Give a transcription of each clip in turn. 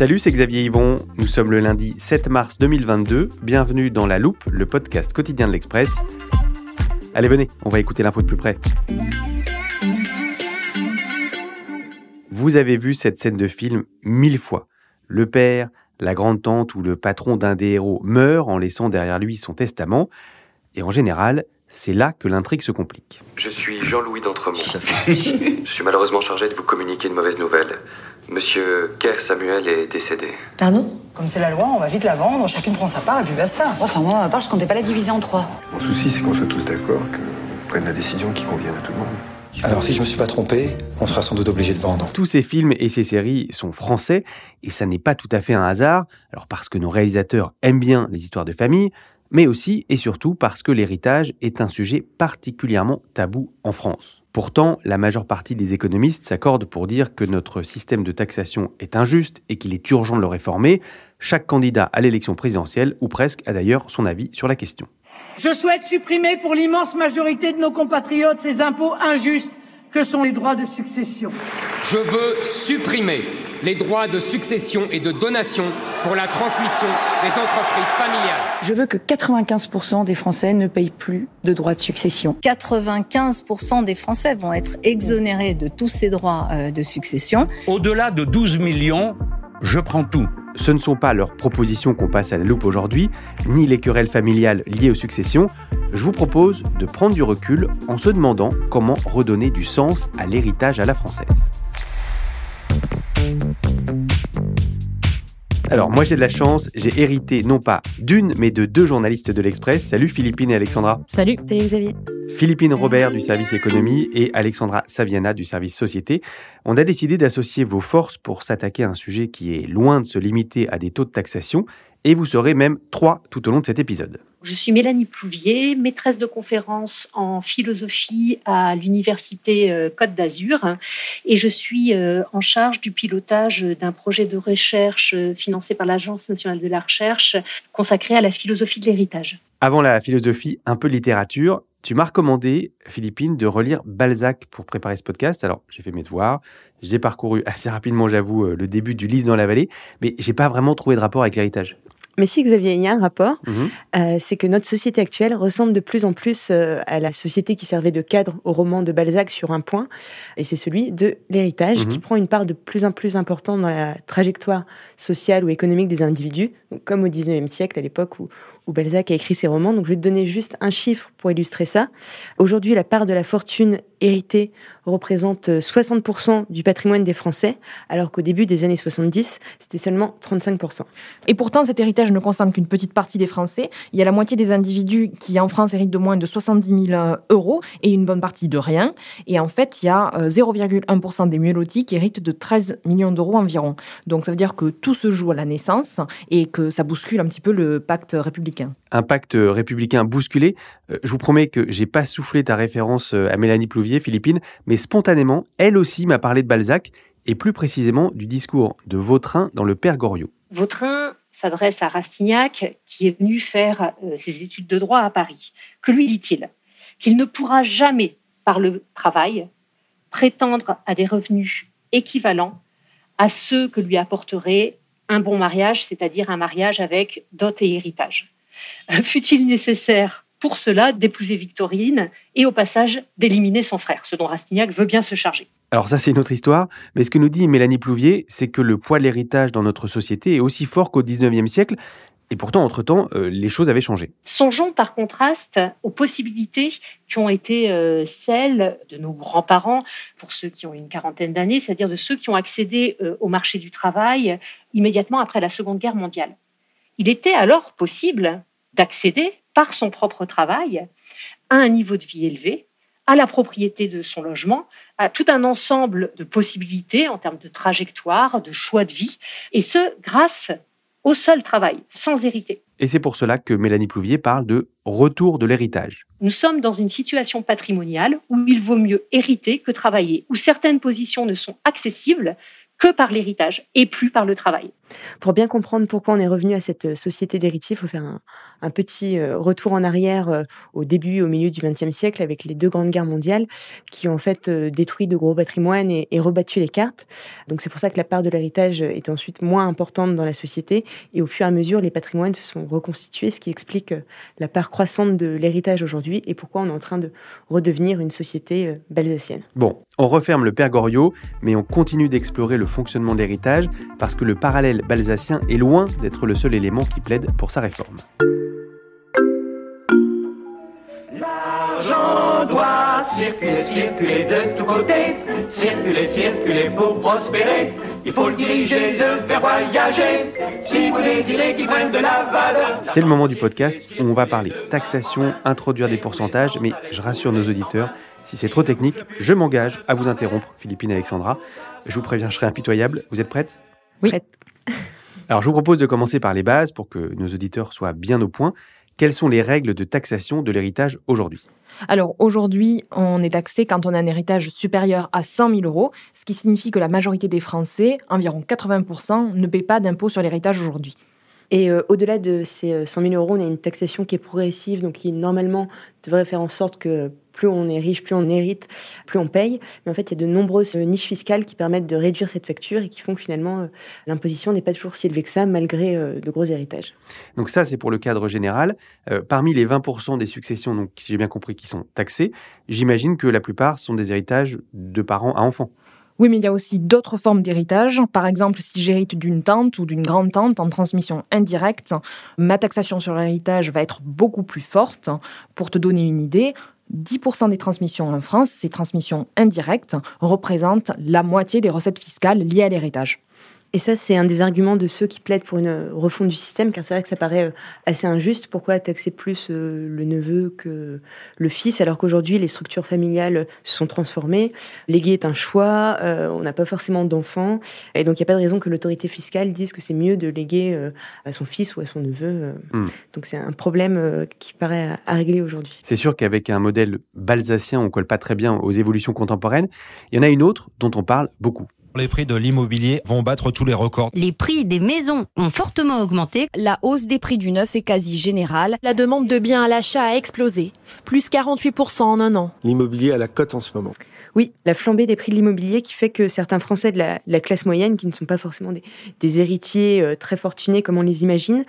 Salut, c'est Xavier Yvon. Nous sommes le lundi 7 mars 2022. Bienvenue dans La Loupe, le podcast quotidien de l'Express. Allez, venez, on va écouter l'info de plus près. Vous avez vu cette scène de film mille fois. Le père, la grande-tante ou le patron d'un des héros meurt en laissant derrière lui son testament. Et en général, c'est là que l'intrigue se complique. Je suis Jean-Louis d'Entremont. Je suis malheureusement chargé de vous communiquer une mauvaise nouvelle. Monsieur Kerr Samuel est décédé. Pardon? Comme c'est la loi, on va vite la vendre, chacune prend sa part et puis basta. Enfin, moi, à ma part, je comptais pas la diviser en trois. Mon souci, c'est qu'on soit tous d'accord, qu'on prenne la décision qui convienne à tout le monde. Alors si je me suis pas trompé, on sera sans doute obligé de vendre. Tous ces films et ces séries sont français et ça n'est pas tout à fait un hasard. Alors parce que nos réalisateurs aiment bien les histoires de famille, mais aussi et surtout parce que l'héritage est un sujet particulièrement tabou en France. Pourtant, la majeure partie des économistes s'accordent pour dire que notre système de taxation est injuste et qu'il est urgent de le réformer. Chaque candidat à l'élection présidentielle, ou presque, a d'ailleurs son avis sur la question. Je souhaite supprimer pour l'immense majorité de nos compatriotes ces impôts injustes que sont les droits de succession. Je veux supprimer les droits de succession et de donation pour la transmission des entreprises familiales. Je veux que 95% des Français ne payent plus de droits de succession. 95% des Français vont être exonérés de tous ces droits euh, de succession. Au-delà de 12 millions, je prends tout. Ce ne sont pas leurs propositions qu'on passe à la loupe aujourd'hui, ni les querelles familiales liées aux successions. Je vous propose de prendre du recul en se demandant comment redonner du sens à l'héritage à la française. Alors, moi j'ai de la chance, j'ai hérité non pas d'une, mais de deux journalistes de l'Express. Salut Philippine et Alexandra. Salut, salut Xavier. Philippine Robert du service économie et Alexandra Saviana du service société. On a décidé d'associer vos forces pour s'attaquer à un sujet qui est loin de se limiter à des taux de taxation, et vous serez même trois tout au long de cet épisode. Je suis Mélanie Plouvier, maîtresse de conférences en philosophie à l'Université euh, Côte d'Azur et je suis euh, en charge du pilotage d'un projet de recherche euh, financé par l'Agence nationale de la recherche consacré à la philosophie de l'héritage. Avant la philosophie, un peu de littérature. Tu m'as recommandé, Philippine, de relire Balzac pour préparer ce podcast. Alors, j'ai fait mes devoirs. J'ai parcouru assez rapidement, j'avoue, le début du Lys dans la vallée, mais j'ai pas vraiment trouvé de rapport avec l'héritage. Mais si Xavier, il y a un rapport, euh, c'est que notre société actuelle ressemble de plus en plus euh, à la société qui servait de cadre au roman de Balzac sur un point, et c'est celui de l'héritage qui prend une part de plus en plus importante dans la trajectoire sociale ou économique des individus, donc comme au 19e siècle, à l'époque où, où Balzac a écrit ses romans. Donc je vais te donner juste un chiffre pour illustrer ça. Aujourd'hui, la part de la fortune héritée représente 60% du patrimoine des Français, alors qu'au début des années 70, c'était seulement 35%. Et pourtant, cet héritage ne concerne qu'une petite partie des Français. Il y a la moitié des individus qui, en France, héritent de moins de 70 000 euros et une bonne partie de rien. Et en fait, il y a 0,1% des mulotis qui héritent de 13 millions d'euros environ. Donc ça veut dire que tout se joue à la naissance et que ça bouscule un petit peu le pacte républicain. Un pacte républicain bousculé. Je vous promets que j'ai pas soufflé ta référence à Mélanie Plouvier, Philippine, mais spontanément, elle aussi m'a parlé de Balzac, et plus précisément du discours de Vautrin dans Le Père Goriot. Vautrin s'adresse à Rastignac, qui est venu faire euh, ses études de droit à Paris. Que lui dit-il? Qu'il ne pourra jamais, par le travail, prétendre à des revenus équivalents à ceux que lui apporterait un bon mariage, c'est-à-dire un mariage avec dot et héritage. Fut-il nécessaire pour cela d'épouser Victorine et au passage d'éliminer son frère, ce dont Rastignac veut bien se charger? Alors ça, c'est une autre histoire, mais ce que nous dit Mélanie Plouvier, c'est que le poids de l'héritage dans notre société est aussi fort qu'au 19e siècle, et pourtant, entre-temps, euh, les choses avaient changé. Songeons par contraste aux possibilités qui ont été euh, celles de nos grands-parents, pour ceux qui ont une quarantaine d'années, c'est-à-dire de ceux qui ont accédé euh, au marché du travail immédiatement après la Seconde Guerre mondiale. Il était alors possible d'accéder par son propre travail à un niveau de vie élevé, à la propriété de son logement, à tout un ensemble de possibilités en termes de trajectoire, de choix de vie, et ce, grâce au seul travail, sans hériter. Et c'est pour cela que Mélanie Plouvier parle de retour de l'héritage. Nous sommes dans une situation patrimoniale où il vaut mieux hériter que travailler, où certaines positions ne sont accessibles que par l'héritage et plus par le travail. Pour bien comprendre pourquoi on est revenu à cette société d'héritiers, il faut faire un, petit euh, retour en arrière euh, au début, au milieu du XXe siècle, avec les deux grandes guerres mondiales, qui ont en fait euh, détruit de gros patrimoines et, rebattu les cartes. Donc c'est pour ça que la part de l'héritage est ensuite moins importante dans la société, et au fur et à mesure, les patrimoines se sont reconstitués, ce qui explique la part croissante de l'héritage aujourd'hui et pourquoi on est en train de redevenir une société balsacienne. Bon, on referme le Père Goriot, mais on continue d'explorer le fonctionnement de l'héritage parce que le parallèle balsacien est loin d'être le seul élément qui plaide pour sa réforme. L'argent doit circuler, circuler de tous côtés, circuler, circuler pour prospérer. Il faut le diriger, le faire voyager. Si vous désirez qu'il prenne de la valeur. C'est le moment du podcast où on va parler taxation, introduire des pourcentages, mais je rassure nos auditeurs, si c'est trop technique, je m'engage à vous interrompre, Philippine Alexandra. Je vous préviens, je serai impitoyable. Vous êtes prête? Oui. Alors, je vous propose de commencer par les bases pour que nos auditeurs soient bien au point. Quelles sont les règles de taxation de l'héritage aujourd'hui? Alors aujourd'hui, on est taxé quand on a un héritage supérieur à 100 000 euros, ce qui signifie que la majorité des Français, environ 80%, ne paient pas d'impôt sur l'héritage aujourd'hui. Et euh, au-delà de ces 100 euh, 000 euros, on a une taxation qui est progressive, donc qui normalement devrait faire en sorte que plus on est riche, plus on hérite, plus on paye. Mais en fait, il y a de nombreuses euh, niches fiscales qui permettent de réduire cette facture et qui font que finalement, l'imposition n'est pas toujours si élevée que ça, malgré de gros héritages. Donc ça, c'est pour le cadre général. parmi les 20% des successions, donc, si j'ai bien compris, qui sont taxées, j'imagine que la plupart sont des héritages de parents à enfants. Oui, mais il y a aussi d'autres formes d'héritage. Par exemple, si j'hérite d'une tante ou d'une grande-tante en transmission indirecte, ma taxation sur l'héritage va être beaucoup plus forte. Pour te donner une idée, 10% des transmissions en France, ces transmissions indirectes, représentent la moitié des recettes fiscales liées à l'héritage. Et ça, c'est un des arguments de ceux qui plaident pour une refonte du système, car c'est vrai que ça paraît euh, assez injuste. Pourquoi taxer plus euh, le neveu que le fils, alors qu'aujourd'hui, les structures familiales se sont transformées? Léguer est un choix, euh, on n'a pas forcément d'enfants, et donc il n'y a pas de raison que l'autorité fiscale dise que c'est mieux de léguer à son fils ou à son neveu. Hmm. Donc c'est un problème qui paraît à, régler aujourd'hui. C'est sûr qu'avec un modèle balsacien, on colle pas très bien aux évolutions contemporaines. Il y en a une autre dont on parle beaucoup. Les prix de l'immobilier vont battre tous les records. Les prix des maisons ont fortement augmenté. La hausse des prix du neuf est quasi générale. La demande de biens à l'achat a explosé, plus 48% en un an. L'immobilier à la cote en ce moment. Oui, la flambée des prix de l'immobilier qui fait que certains Français de la, classe moyenne, qui ne sont pas forcément des, héritiers euh, très fortunés comme on les imagine,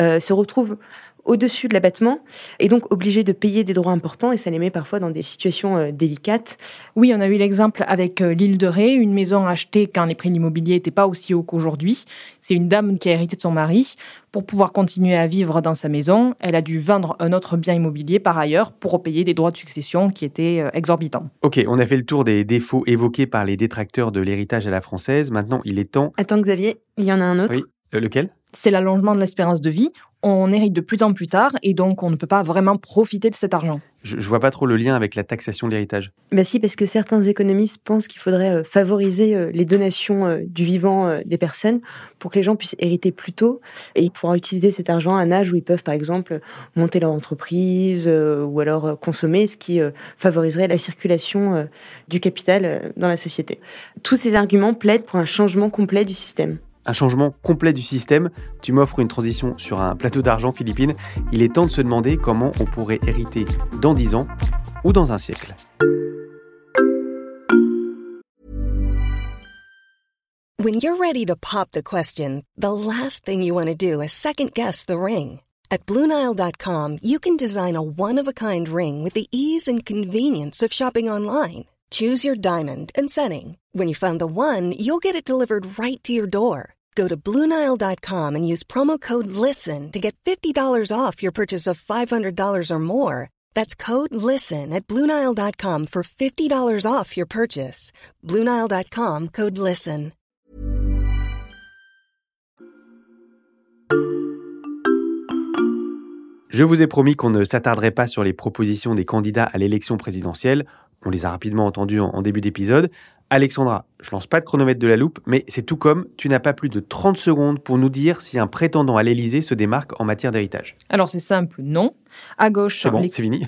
euh, se retrouvent au-dessus de l'abattement et donc obligés de payer des droits importants et ça les met parfois dans des situations euh, délicates. Oui, on a eu l'exemple avec euh, l'île de Ré, une maison achetée quand les prix de l'immobilier n'étaient pas aussi hauts qu'aujourd'hui. C'est une dame qui a hérité de son mari. Pour pouvoir continuer à vivre dans sa maison, elle a dû vendre un autre bien immobilier par ailleurs pour repayer des droits de succession qui étaient euh, exorbitants. Ok, on a fait le tour des défauts évoqués par les détracteurs de l'héritage à la française. Maintenant, il est temps... Attends Xavier, il y en a un autre. Oui, lequel? C'est l'allongement de l'espérance de vie on hérite de plus en plus tard et donc on ne peut pas vraiment profiter de cet argent. Je, ne vois pas trop le lien avec la taxation de l'héritage. Bah si, parce que certains économistes pensent qu'il faudrait euh, favoriser euh, les donations euh, du vivant des personnes pour que les gens puissent hériter plus tôt et pouvoir utiliser cet argent à un âge où ils peuvent, par exemple, monter leur entreprise ou alors consommer, ce qui favoriserait la circulation du capital dans la société. Tous ces arguments plaident pour un changement complet du système un changement complet du système. Tu m'offres une transition sur un plateau d'argent philippine. Il est temps de se demander comment on pourrait hériter dans 10 ans ou dans un siècle. When you're ready to pop the question, the last thing you want to do is second guess the ring. At Bluenile.com, you can design a one of a kind ring with the ease and convenience of shopping online. Choose your diamond and setting. When you find the one, you'll get it delivered right to your door. Go to Bluenile.com and use promo code LISTEN to get $50 off your purchase of $500 or more. That's code LISTEN at Bluenile.com for $50 off your purchase. Bluenile.com code LISTEN. Je vous ai promis qu'on ne s'attarderait pas sur les propositions des candidats à l'élection présidentielle. On les a rapidement entendues en, début d'épisode. Alexandra, je lance pas de chronomètre de la loupe, mais c'est tout comme tu n'as pas plus de 30 secondes pour nous dire si un prétendant à l'Élysée se démarque en matière d'héritage. Alors c'est simple, non. À gauche, C'est bon, les... c'est fini.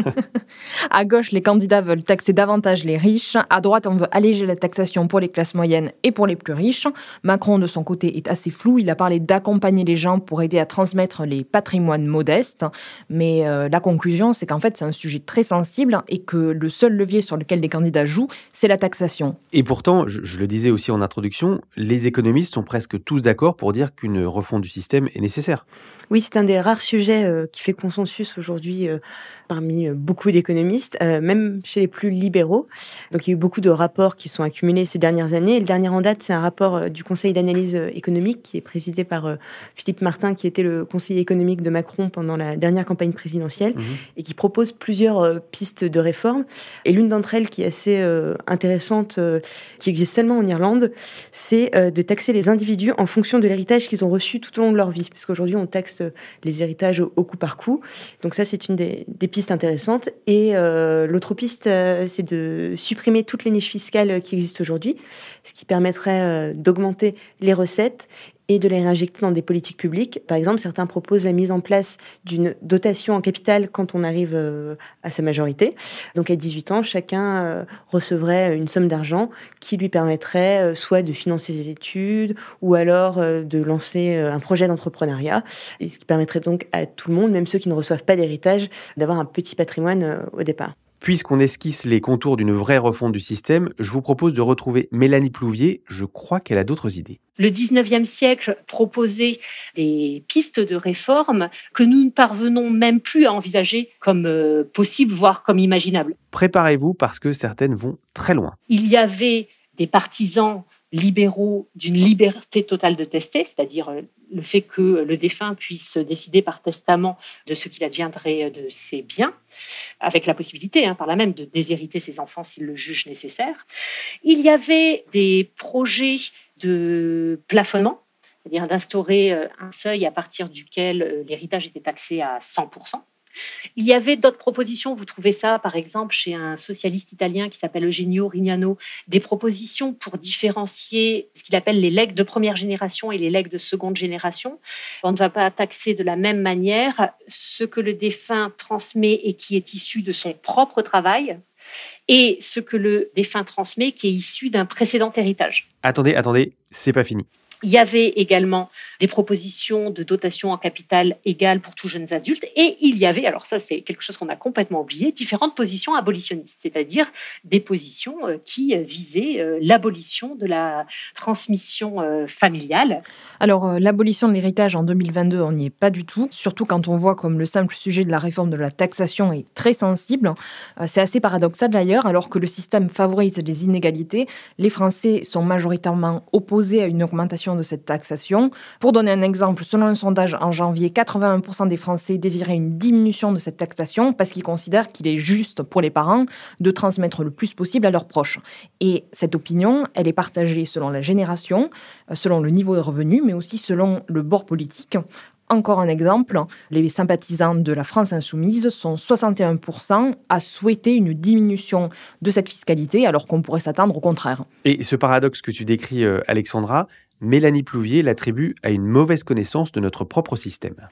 à gauche, les candidats veulent taxer davantage les riches. À droite, on veut alléger la taxation pour les classes moyennes et pour les plus riches. Macron, de son côté, est assez flou. Il a parlé d'accompagner les gens pour aider à transmettre les patrimoines modestes. Mais euh, la conclusion, c'est qu'en fait, c'est un sujet très sensible et que le seul levier sur lequel les candidats jouent, c'est la taxation. Et pourtant, je, je le disais aussi en introduction, les économistes sont presque tous d'accord pour dire qu'une refonte du système est nécessaire. Oui, c'est un des rares sujets euh, qui fait consensus aujourd'hui euh, parmi euh, beaucoup d'économistes, euh, même chez les plus libéraux. Donc il y a eu beaucoup de rapports qui sont accumulés ces dernières années. Et le dernier en date, c'est un rapport euh, du Conseil d'analyse économique qui est présidé par euh, Philippe Martin, qui était le conseiller économique de Macron pendant la dernière campagne présidentielle, Mhm. et qui propose plusieurs pistes de réforme. Et l'une d'entre elles qui est assez intéressante, qui existe seulement en Irlande, c'est de taxer les individus en fonction de l'héritage qu'ils ont reçu tout au long de leur vie. Parce qu'aujourd'hui, on taxe les héritages au, au coup par coup. Donc ça, c'est une des, des pistes intéressantes. Et euh, l'autre piste, euh, c'est de supprimer toutes les niches fiscales qui existent aujourd'hui, ce qui permettrait euh, d'augmenter les recettes et de les réinjecter dans des politiques publiques. Par exemple, certains proposent la mise en place d'une dotation en capital quand on arrive euh, à sa majorité. Donc à 18 ans, chacun euh, recevrait une somme d'argent qui lui permettrait euh, soit de financer ses études ou alors de lancer un projet d'entrepreneuriat, et ce qui permettrait donc à tout le monde, même ceux qui ne reçoivent pas d'héritage, d'avoir un petit patrimoine au départ. Puisqu'on esquisse les contours d'une vraie refonte du système, je vous propose de retrouver Mélanie Plouvier. Je crois qu'elle a d'autres idées. Le 19e siècle proposait des pistes de réforme que nous ne parvenons même plus à envisager comme euh, possible, voire comme imaginable. Préparez-vous parce que certaines vont très loin. Il y avait des partisans libéraux d'une liberté totale de tester, c'est-à-dire euh, le fait que le défunt puisse décider par testament de ce qu'il adviendrait de ses biens, avec la possibilité hein, par là même de déshériter ses enfants s'il le juge nécessaire. Il y avait des projets de plafonnement, c'est-à-dire d'instaurer euh, un seuil à partir duquel euh, l'héritage était taxé à 100%. Il y avait d'autres propositions, vous trouvez ça par exemple chez un socialiste italien qui s'appelle Eugenio Rignano, des propositions pour différencier ce qu'il appelle les legs de première génération et les legs de seconde génération. On ne va pas taxer de la même manière ce que le défunt transmet et qui est issu de son propre travail et ce que le défunt transmet qui est issu d'un précédent héritage. Attendez, attendez, c'est pas fini. Il y avait également des propositions de dotation en capital égale pour tous jeunes adultes. Et il y avait, alors ça c'est quelque chose qu'on a complètement oublié, différentes positions abolitionnistes, c'est-à-dire des positions euh, qui visaient euh, l'abolition de la transmission euh, familiale. Alors, euh, l'abolition de l'héritage en 2022, on n'y est pas du tout, surtout quand on voit comme le simple sujet de la réforme de la taxation est très sensible. Euh, c'est assez paradoxal d'ailleurs, alors que le système favorise les inégalités, les Français sont majoritairement opposés à une augmentation de cette taxation. Pour donner un exemple, selon un sondage en janvier, 81% des Français désiraient une diminution de cette taxation parce qu'ils considèrent qu'il est juste pour les parents de transmettre le plus possible à leurs proches. Et cette opinion, elle est partagée selon la génération, euh, selon le niveau de revenu, mais aussi selon le bord politique. Encore un exemple, les sympathisants de la France insoumise sont 61% à souhaiter une diminution de cette fiscalité, alors qu'on pourrait s'attendre au contraire. Et ce paradoxe que tu décris, euh, Alexandra, Mélanie Plouvier l'attribue à une mauvaise connaissance de notre propre système.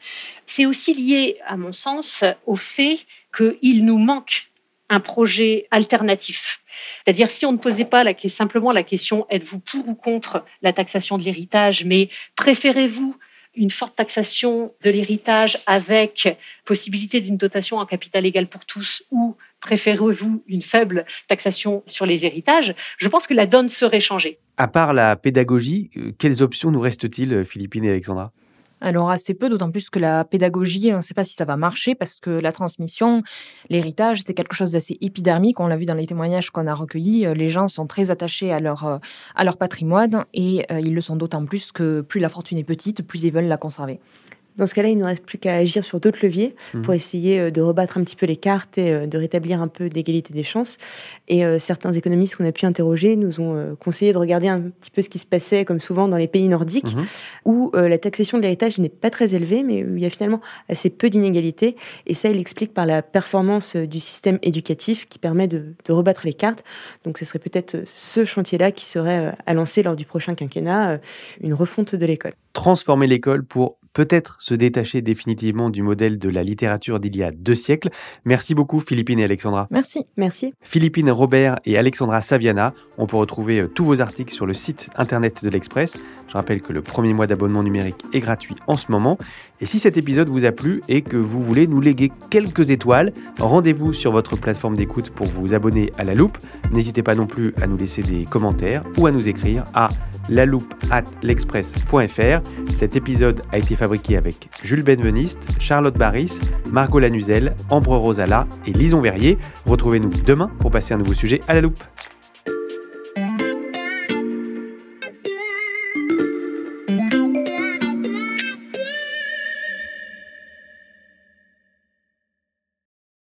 C'est aussi lié, à mon sens, au fait qu'il nous manque un projet alternatif. C'est-à-dire si on ne posait pas la, simplement la question êtes-vous pour ou contre la taxation de l'héritage, mais préférez-vous une forte taxation de l'héritage avec possibilité d'une dotation en capital égal pour tous ou préférez-vous une faible taxation sur les héritages, je pense que la donne serait changée. À part la pédagogie, euh, quelles options nous reste-t-il, Philippine et Alexandra? Alors assez peu, d'autant plus que la pédagogie, on ne sait pas si ça va marcher parce que la transmission, l'héritage, c'est quelque chose d'assez épidermique. On l'a vu dans les témoignages qu'on a recueillis. Euh, les gens sont très attachés à leur, euh, à leur patrimoine et euh, ils le sont d'autant plus que plus la fortune est petite, plus ils veulent la conserver. Dans ce cas-là, il ne nous reste plus qu'à agir sur d'autres leviers mmh. pour essayer euh, de rebattre un petit peu les cartes et euh, de rétablir un peu d'égalité des chances. Et euh, certains économistes qu'on a pu interroger nous ont conseillé de regarder un petit peu ce qui se passait, comme souvent dans les pays nordiques, mmh. où la taxation de l'héritage n'est pas très élevée, mais où il y a finalement assez peu d'inégalités. Et ça, il explique par la performance du système éducatif qui permet de, de rebattre les cartes. Donc, ce serait peut-être ce chantier-là qui serait à lancer lors du prochain quinquennat, une refonte de l'école. Transformer l'école pour peut-être se détacher définitivement du modèle de la littérature d'il y a deux siècles. Merci beaucoup Philippine et Alexandra. Merci. Merci. Philippine Robert et Alexandra Saviana. On peut retrouver euh, tous vos articles sur le site internet de l'Express. Je rappelle que le premier mois d'abonnement numérique est gratuit en ce moment. Et si cet épisode vous a plu et que vous voulez nous léguer quelques étoiles, rendez-vous sur votre plateforme d'écoute pour vous abonner à la loupe. N'hésitez pas non plus à nous laisser des commentaires ou à nous écrire à la loupe at l'express.fr. Cet épisode a été fabriqué avec Jules Benveniste, Charlotte Barris, Margot Lanuzel, Ambre Rosala et Lison Verrier. Retrouvez-nous demain pour passer un nouveau sujet à la loupe.